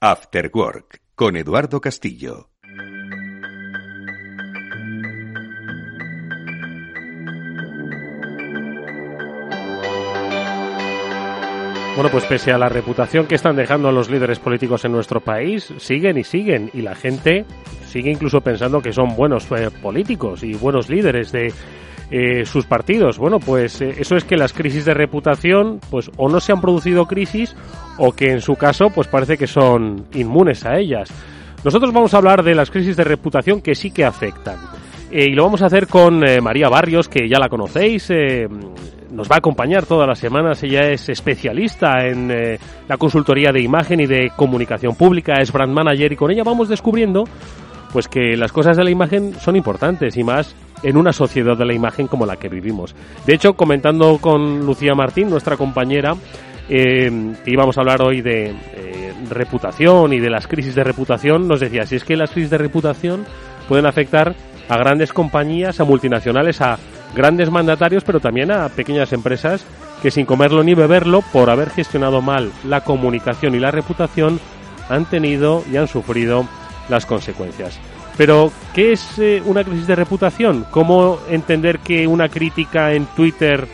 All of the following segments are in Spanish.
After Work con Eduardo Castillo. Bueno, pues pese a la reputación que están dejando los líderes políticos en nuestro país, siguen y siguen y la gente sigue incluso pensando que son buenos eh, políticos y buenos líderes de eh, sus partidos. Bueno, pues eh, eso es que las crisis de reputación, pues o no se han producido crisis o que en su caso, pues parece que son inmunes a ellas. Nosotros vamos a hablar de las crisis de reputación que sí que afectan. y lo vamos a hacer con María Barrios, que ya la conocéis nos va a acompañar todas las semanas. Ella es especialista en eh, la consultoría de imagen y de comunicación pública, es brand manager y con ella vamos descubriendo pues que las cosas de la imagen son importantes y más en una sociedad de la imagen como la que vivimos. De hecho, comentando con Lucía Martín, nuestra compañera, eh, íbamos a hablar hoy de eh, reputación y de las crisis de reputación, nos decía, si es que las crisis de reputación pueden afectar a grandes compañías, a multinacionales, a grandes mandatarios, pero también a pequeñas empresas que sin comerlo ni beberlo, por haber gestionado mal la comunicación y la reputación, han tenido y han sufrido las consecuencias. Pero, ¿qué es eh, una crisis de reputación? ¿Cómo entender que una crítica en Twitter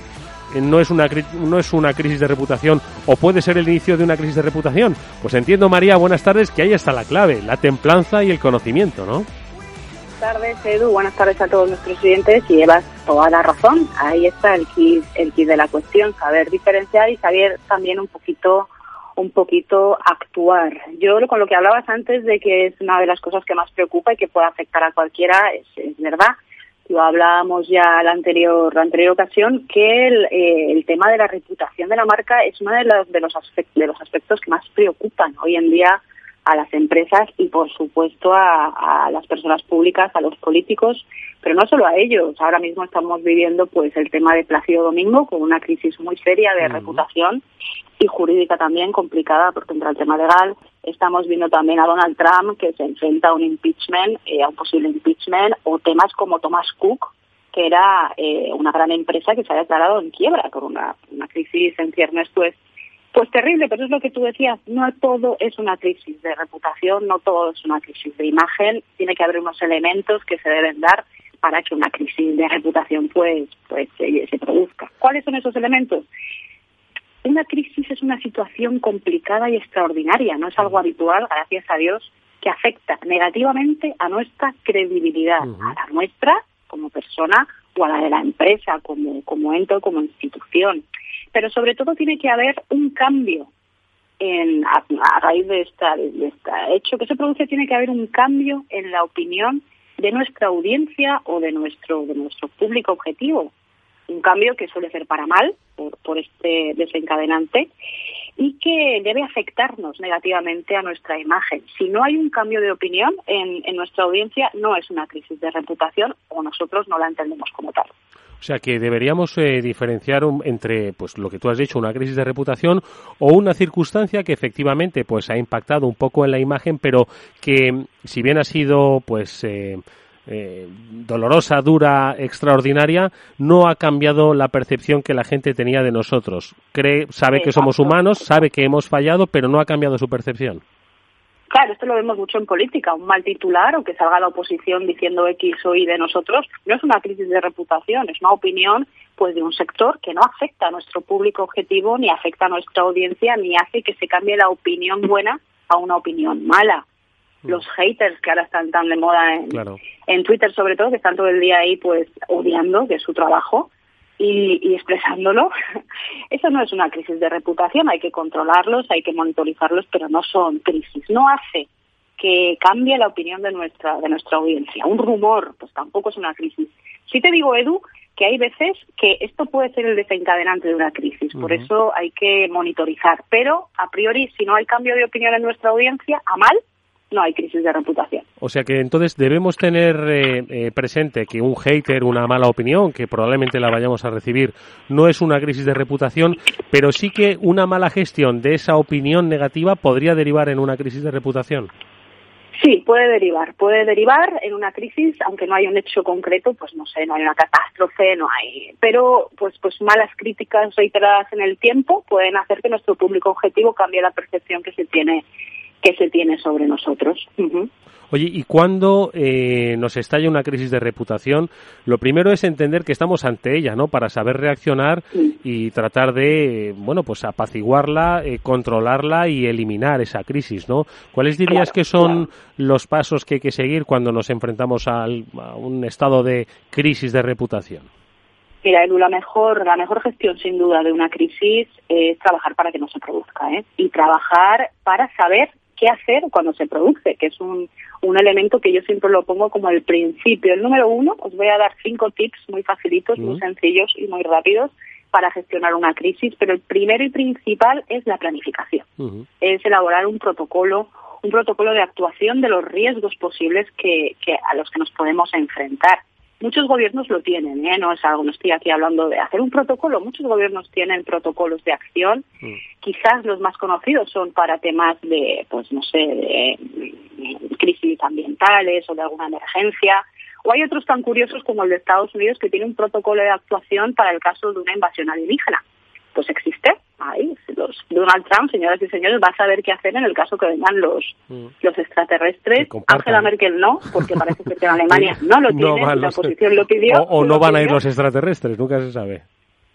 no es, una, no es una crisis de reputación o puede ser el inicio de una crisis de reputación? Pues entiendo, María, buenas tardes, que ahí está la clave, la templanza y el conocimiento, ¿no? Buenas tardes, Edu. Buenas tardes a todos nuestros clientes y llevas toda la razón. Ahí está el kit, el kit de la cuestión, saber diferenciar y saber también un poquito un poquito actuar. Yo con lo que hablabas antes de que es una de las cosas que más preocupa y que puede afectar a cualquiera, es, verdad. Lo hablábamos ya la anterior, la anterior ocasión, que el, eh, el tema de la reputación de la marca es uno de los, de, los aspectos, de los aspectos que más preocupan hoy en día a las empresas y, por supuesto, a, las personas públicas, a los políticos, pero no solo a ellos. Ahora mismo estamos viviendo pues el tema de Plácido Domingo con una crisis muy seria de reputación y jurídica también complicada porque entra el tema legal. Estamos viendo también a Donald Trump que se enfrenta a un impeachment, eh, a un posible impeachment, o temas como Thomas Cook, que era eh, una gran empresa que se ha declarado en quiebra por una, una crisis en ciernes pues pues terrible, pero es lo que tú decías, no todo es una crisis de reputación, no todo es una crisis de imagen, tiene que haber unos elementos que se deben dar para que una crisis de reputación pues, pues se, se produzca. ¿Cuáles son esos elementos? Una crisis es una situación complicada y extraordinaria, no es algo habitual, gracias a Dios, que afecta negativamente a nuestra credibilidad, a la nuestra como persona o a la de la empresa como, como ente o como institución pero sobre todo tiene que haber un cambio en, a, raíz de, esta, de este hecho que se produce, tiene que haber un cambio en la opinión de nuestra audiencia o de nuestro, de nuestro público objetivo. Un cambio que suele ser para mal por, por este desencadenante y que debe afectarnos negativamente a nuestra imagen. Si no hay un cambio de opinión en, en nuestra audiencia, no es una crisis de reputación o nosotros no la entendemos como tal. O sea que deberíamos eh, diferenciar entre, pues lo que tú has dicho, una crisis de reputación o una circunstancia que efectivamente, pues ha impactado un poco en la imagen, pero que si bien ha sido, pues eh, eh, dolorosa, dura, extraordinaria, no ha cambiado la percepción que la gente tenía de nosotros. Cree, sabe que somos humanos, sabe que hemos fallado, pero no ha cambiado su percepción. Claro, esto lo vemos mucho en política. Un mal titular o que salga la oposición diciendo X o Y de nosotros no es una crisis de reputación, es una opinión pues de un sector que no afecta a nuestro público objetivo, ni afecta a nuestra audiencia, ni hace que se cambie la opinión buena a una opinión mala. Mm. Los haters que ahora están tan de moda en, en Twitter sobre todo, que están todo el día ahí pues odiando, que es su trabajo, y, expresándolo. Eso no es una crisis de reputación, hay que controlarlos, hay que monitorizarlos, pero no son crisis. No hace que cambie la opinión de nuestra, de nuestra audiencia. Un rumor, pues tampoco es una crisis. Sí te digo, Edu, que hay veces que esto puede ser el desencadenante de una crisis, por eso hay que monitorizar. Pero, a priori, si no hay cambio de opinión en nuestra audiencia, a mal, no hay crisis de reputación. O sea que entonces debemos tener eh, eh, presente que un hater, una mala opinión, que probablemente la vayamos a recibir, no es una crisis de reputación, pero sí que una mala gestión de esa opinión negativa podría derivar en una crisis de reputación. Sí, puede derivar, puede derivar en una crisis, aunque no hay un hecho concreto, pues no sé, no hay una catástrofe, no hay, pero pues pues malas críticas reiteradas en el tiempo pueden hacer que nuestro público objetivo cambie la percepción que se tiene que se tiene sobre nosotros. Oye, y cuando eh, nos estalla una crisis de reputación, lo primero es entender que estamos ante ella, ¿no? Para saber reaccionar y tratar de, bueno, pues apaciguarla, eh, controlarla y eliminar esa crisis, ¿no? ¿Cuáles dirías que son los pasos que hay que seguir cuando nos enfrentamos a un estado de crisis de reputación? Mira, Edu, la mejor, la mejor gestión sin duda de una crisis es trabajar para que no se produzca, ¿eh? Y trabajar para saber qué hacer cuando se produce, que es un, un elemento que yo siempre lo pongo como el principio. El número uno, os voy a dar cinco tips muy facilitos, muy sencillos y muy rápidos para gestionar una crisis, pero el primero y principal es la planificación. Es elaborar un protocolo, un protocolo de actuación de los riesgos posibles que, que a los que nos podemos enfrentar. Muchos gobiernos lo tienen, ¿eh? no es algo, no estoy aquí hablando de hacer un protocolo, muchos gobiernos tienen protocolos de acción, mm. quizás los más conocidos son para temas de, pues no sé, de crisis ambientales o de alguna emergencia, o hay otros tan curiosos como el de Estados Unidos que tiene un protocolo de actuación para el caso de una invasión alienígena pues existe. Ahí, los Donald Trump, señoras y señores, va a saber qué hacer en el caso que vengan los mm. los extraterrestres. Angela Merkel no, porque parece que en Alemania no lo tiene, la oposición lo pidió. O, no van a ir los extraterrestres, nunca se sabe.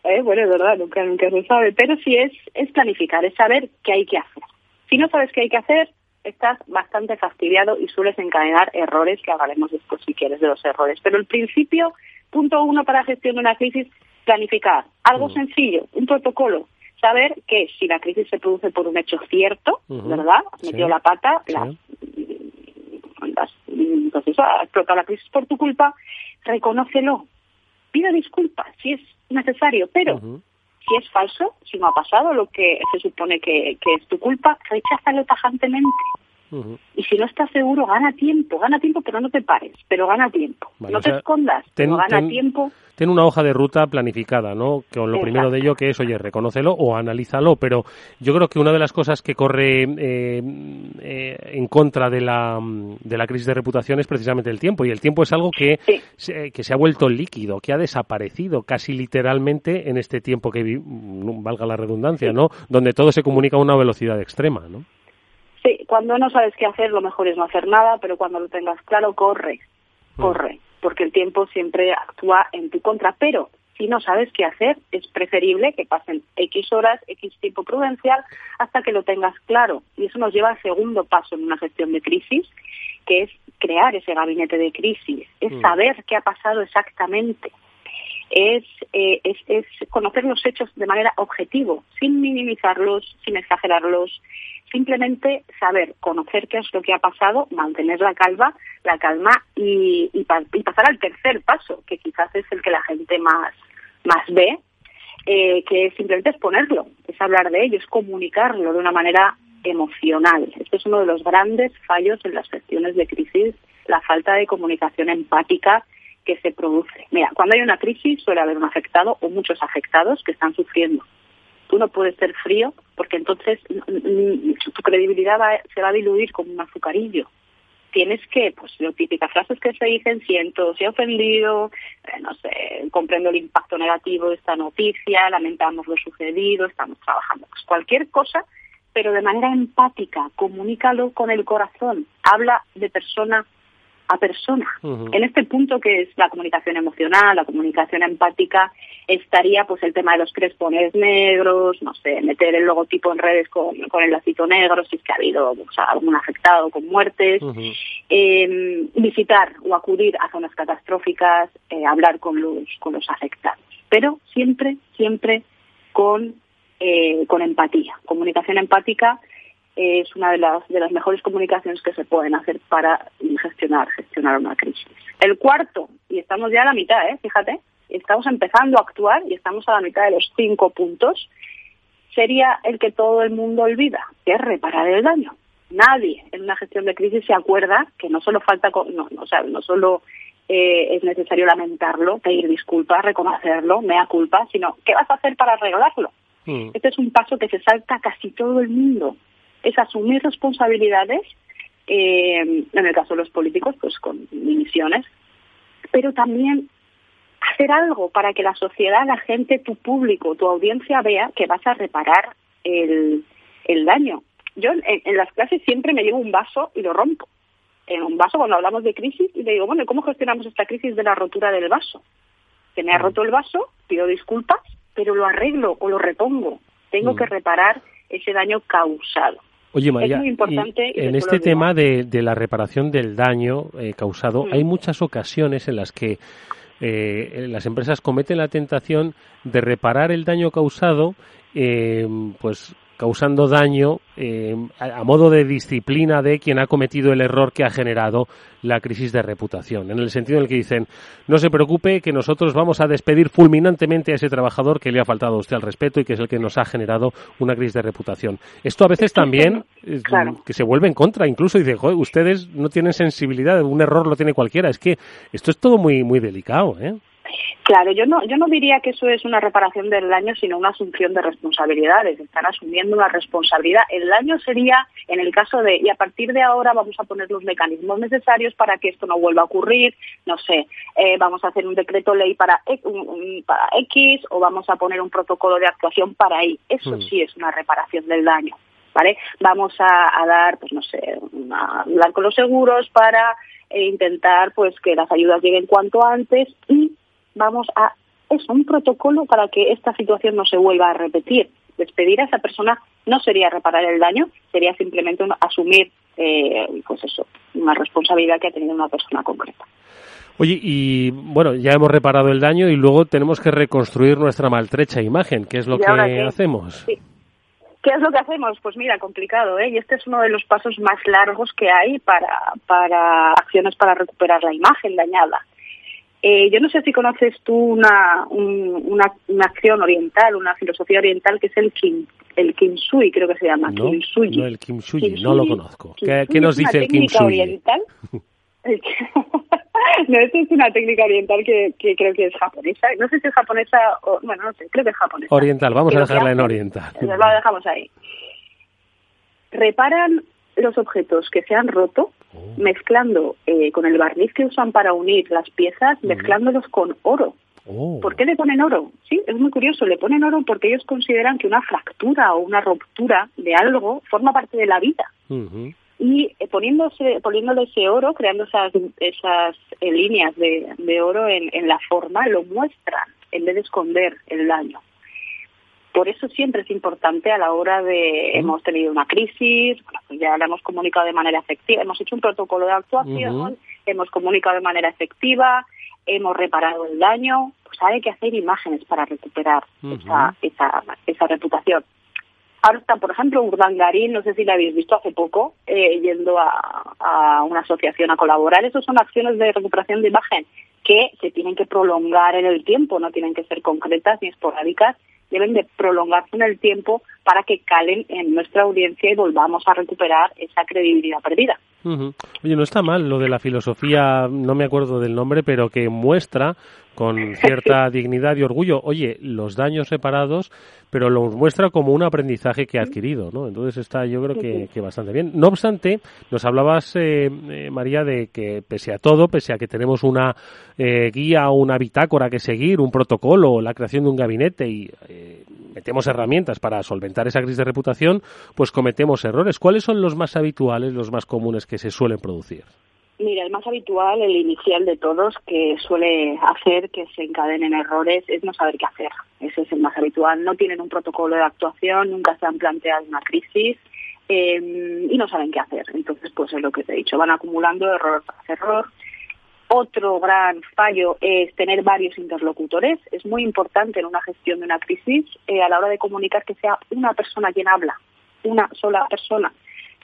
Eh, bueno, es verdad, nunca, nunca se sabe. Pero sí es, es planificar, es saber qué hay que hacer. Si no sabes qué hay que hacer, estás bastante fastidiado y sueles encadenar errores, que hablaremos después si quieres de los errores. Pero el principio, punto uno para gestión de una crisis, planificar. Algo sencillo, un protocolo. Saber que si la crisis se produce por un hecho cierto, ¿verdad? Metido la pata, las, pues eso, ha explotado la crisis por tu culpa, reconócelo. Pide disculpas si es necesario, pero si es falso, si no ha pasado lo que se supone que, que es tu culpa, recházalo tajantemente. Y si no estás seguro, gana tiempo, gana tiempo, pero no te pares, pero gana tiempo. no te escondas, pero gana tiempo. Ten una hoja de ruta planificada, ¿no? Con lo primero de ello que es, oye, reconócelo o analízalo, pero yo creo que una de las cosas que corre eh, eh, en contra de la, de la crisis de reputación es precisamente el tiempo, y el tiempo es algo que, se, que se ha vuelto líquido, que ha desaparecido casi literalmente en este tiempo que, valga la redundancia, ¿no? Donde todo se comunica a una velocidad extrema, ¿no? Sí, cuando no sabes qué hacer, lo mejor es no hacer nada, pero cuando lo tengas claro, corre, mm. corre, porque el tiempo siempre actúa en tu contra. Pero si no sabes qué hacer, es preferible que pasen X horas, X tiempo prudencial, hasta que lo tengas claro. Y eso nos lleva al segundo paso en una gestión de crisis, que es crear ese gabinete de crisis, es mm. saber qué ha pasado exactamente. Es, eh, es, es conocer los hechos de manera objetiva, sin minimizarlos, sin exagerarlos, simplemente saber, conocer qué es lo que ha pasado, mantener la calma, la calma y, y, pasar al tercer paso, que quizás es el que la gente más, más ve, eh, que es simplemente exponerlo, es hablar de ello, es comunicarlo de una manera emocional. Este es uno de los grandes fallos en las gestiones de crisis, la falta de comunicación empática que se produce. Mira, cuando hay una crisis suele haber un afectado o muchos afectados que están sufriendo tú no puedes ser frío porque entonces tu credibilidad se va a diluir como un azucarillo. Tienes que, pues, las típicas frases que se dicen, siento, se ha ofendido, eh, no sé, comprendo el impacto negativo de esta noticia, lamentamos lo sucedido, estamos trabajando. Pues cualquier cosa, pero de manera empática, comunícalo con el corazón, habla de persona a persona. En este punto que es la comunicación emocional, la comunicación empática, estaría pues el tema de los crespones negros, no sé, meter el logotipo en redes con, con el lacito negro si es que ha habido algún afectado con muertes, em, visitar o acudir a zonas catastróficas, eh, hablar con los, con los afectados. Pero siempre, siempre con, eh, con empatía. Comunicación empática es una de las, de las mejores comunicaciones que se pueden hacer para gestionar, gestionar una crisis. El cuarto, y estamos ya a la mitad, ¿eh? fíjate, estamos empezando a actuar y estamos a la mitad de los cinco puntos, sería el que todo el mundo olvida, que es reparar el daño. Nadie en una gestión de crisis se acuerda que no solo falta, no, no, o sea, no solo eh, es necesario lamentarlo, pedir disculpas, reconocerlo, mea culpa, sino qué vas a hacer para arreglarlo. Mm. Este es un paso que se salta casi todo el mundo es asumir responsabilidades, eh, en el caso de los políticos, pues con misiones, pero también hacer algo para que la sociedad, la gente, tu público, tu audiencia vea que vas a reparar el, el daño. yo en, las clases siempre me llevo un vaso y lo rompo. En un vaso cuando hablamos de crisis y le digo, bueno, ¿cómo gestionamos esta crisis de la rotura del vaso? Que me ha roto el vaso, pido disculpas, pero lo arreglo o lo repongo. Tengo que reparar ese daño causado. Oye, María, es muy importante en este tema de, la reparación del daño eh, causado, hay muchas ocasiones en las que eh, las empresas cometen la tentación de reparar el daño causado, eh, pues causando daño eh, a, modo de disciplina de quien ha cometido el error que ha generado la crisis de reputación, en el sentido en el que dicen, no se preocupe que nosotros vamos a despedir fulminantemente a ese trabajador que le ha faltado a usted al respeto y que es el que nos ha generado una crisis de reputación. Esto a veces también que se vuelve en contra, incluso dice, ustedes no tienen sensibilidad, un error lo tiene cualquiera, es que esto es todo muy muy delicado, ¿eh? Claro, yo no, yo no diría que eso es una reparación del daño, sino una asunción de responsabilidades. Están asumiendo una responsabilidad. El daño sería, en el caso de, y a partir de ahora vamos a poner los mecanismos necesarios para que esto no vuelva a ocurrir. No sé, eh, vamos a hacer un decreto ley para, para X o vamos a poner un protocolo de actuación para Y. Eso mm. sí es una reparación del daño. ¿Vale? Vamos a, dar, pues no sé, a hablar con los seguros para eh, intentar pues que las ayudas lleguen cuanto antes y vamos a eso, un protocolo para que esta situación no se vuelva a repetir. Despedir a esa persona no sería reparar el daño, sería simplemente asumir, eh, pues eso, una responsabilidad que ha tenido una persona concreta. Oye, y bueno, ya hemos reparado el daño y luego tenemos que reconstruir nuestra maltrecha imagen. ¿Qué es lo que hacemos? ¿Qué es lo que hacemos? Pues mira, complicado, ¿eh? Y este es uno de los pasos más largos que hay para, para acciones para recuperar la imagen dañada. Eh, yo no sé si conoces tú una, una, una, acción oriental, una filosofía oriental que es el kim, el kimsui, creo que se llama. No, no el kimsuyi, no lo conozco. ¿Qué, ¿Qué, nos dice el kimsuyi? oriental. no, esta es una técnica oriental que, que, creo que es japonesa. No sé si es japonesa o, bueno, no sé, creo que es japonesa. Oriental, vamos a dejarla en oriental. La dejamos ahí. Reparan los objetos que se han roto oh. mezclando eh, con el barniz que usan para unir las piezas, mezclándolos con oro. Oh. ¿Por qué le ponen oro? Sí, es muy curioso. Le ponen oro porque ellos consideran que una fractura o una ruptura de algo forma parte de la vida. Y eh, poniéndose, poniéndole ese oro, creando esas, esas eh, líneas de, de oro en, en la forma, lo muestran en vez de esconder el daño. Por eso siempre es importante a la hora de hemos tenido una crisis, pues ya la hemos comunicado de manera efectiva, hemos hecho un protocolo de actuación, hemos comunicado de manera efectiva, hemos reparado el daño, pues hay que hacer imágenes para recuperar esa, esa, esa reputación. Ahora está, por ejemplo, Urdangarín, no sé si la habéis visto hace poco, eh, yendo a, a, una asociación a colaborar. Esas son acciones de recuperación de imagen que se tienen que prolongar en el tiempo, no tienen que ser concretas ni esporádicas deben de prolongarse en el tiempo para que calen en nuestra audiencia y volvamos a recuperar esa credibilidad perdida. Oye, no está mal lo de la filosofía, no me acuerdo del nombre, pero que muestra con cierta dignidad y orgullo, oye, los daños separados, pero los muestra como un aprendizaje que ha adquirido, ¿no? Entonces está yo creo que, bastante bien. No obstante, nos hablabas, eh, eh, María, de que pese a todo, pese a que tenemos una eh, guía, una bitácora que seguir, un protocolo, la creación de un gabinete y metemos herramientas para solventar esa crisis de reputación, pues cometemos errores. ¿Cuáles son los más habituales, los más comunes que se suelen producir? Mira, el más habitual, el inicial de todos, que suele hacer que se encadenen errores, es no saber qué hacer. Ese es el más habitual. No tienen un protocolo de actuación, nunca se han planteado una crisis eh, y no saben qué hacer. Entonces, pues es lo que te he dicho, van acumulando error tras error. Otro gran fallo es tener varios interlocutores. Es muy importante en una gestión de una crisis eh, a la hora de comunicar que sea una persona quien habla, una sola persona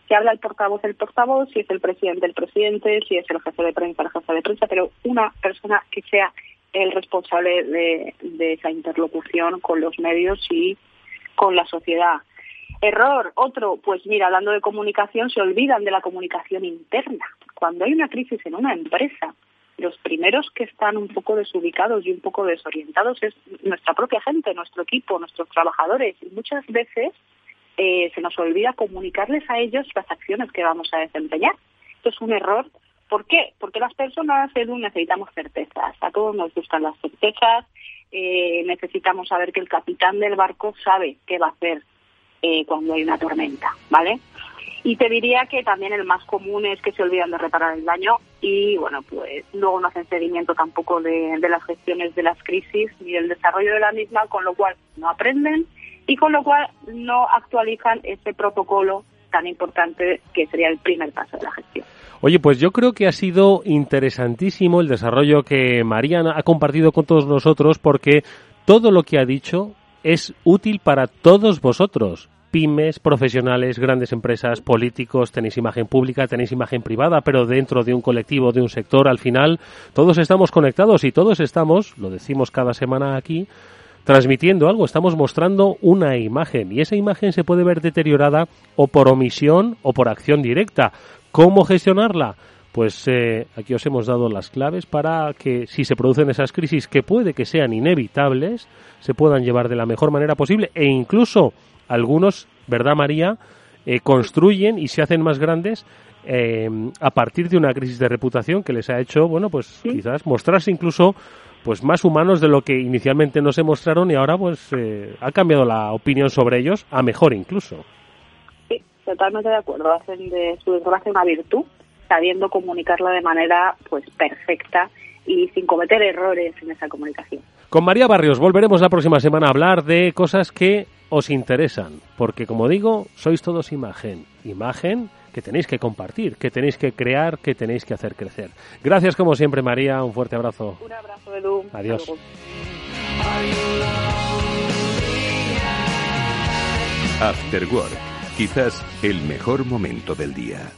si habla el portavoz, el portavoz, si es el presidente, el presidente, si es el jefe de prensa, el jefe de prensa, pero una persona que sea el responsable de, esa interlocución con los medios y con la sociedad. Error, otro, pues mira, hablando de comunicación, se olvidan de la comunicación interna. Cuando hay una crisis en una empresa, los primeros que están un poco desubicados y un poco desorientados es nuestra propia gente, nuestro equipo, nuestros trabajadores. Y muchas veces eh, se nos olvida comunicarles a ellos las acciones que vamos a desempeñar. Esto es un error. ¿Por qué? Porque las personas, Edu, necesitamos certezas. A todos nos gustan las certezas. Eh, necesitamos saber que el capitán del barco sabe qué va a hacer. eh, cuando hay una tormenta, ¿vale? Y te diría que también el más común es que se olvidan de reparar el daño y, bueno, pues luego no hacen seguimiento tampoco de, las gestiones de las crisis ni del desarrollo de la misma, con lo cual no aprenden y con lo cual no actualizan ese protocolo tan importante que sería el primer paso de la gestión. Oye, pues yo creo que ha sido interesantísimo el desarrollo que Mariana ha compartido con todos nosotros porque todo lo que ha dicho es útil para todos vosotros. Pymes, profesionales, grandes empresas, políticos, tenéis imagen pública, tenéis imagen privada, pero dentro de un colectivo, de un sector, al final todos estamos conectados y todos estamos, lo decimos cada semana aquí, transmitiendo algo, estamos mostrando una imagen y esa imagen se puede ver deteriorada o por omisión o por acción directa. ¿Cómo gestionarla? Pues eh, aquí os hemos dado las claves para que si se producen esas crisis que puede que sean inevitables, se puedan llevar de la mejor manera posible e incluso algunos, ¿verdad María? Eh, construyen y se hacen más grandes eh, a partir de una crisis de reputación que les ha hecho, bueno, pues quizás mostrarse incluso pues más humanos de lo que inicialmente no se mostraron y ahora pues ha cambiado la opinión sobre ellos a mejor incluso totalmente de acuerdo. Hacen de su desgracia una virtud, sabiendo comunicarla de manera pues perfecta y sin cometer errores en esa comunicación. Con María Barrios volveremos la próxima semana a hablar de cosas que os interesan, porque como digo, sois todos imagen, imagen que tenéis que compartir, que tenéis que crear, que tenéis que hacer crecer. Gracias como siempre María, un fuerte abrazo. Un abrazo Edu. Adiós. After Work Quizás el mejor momento del día.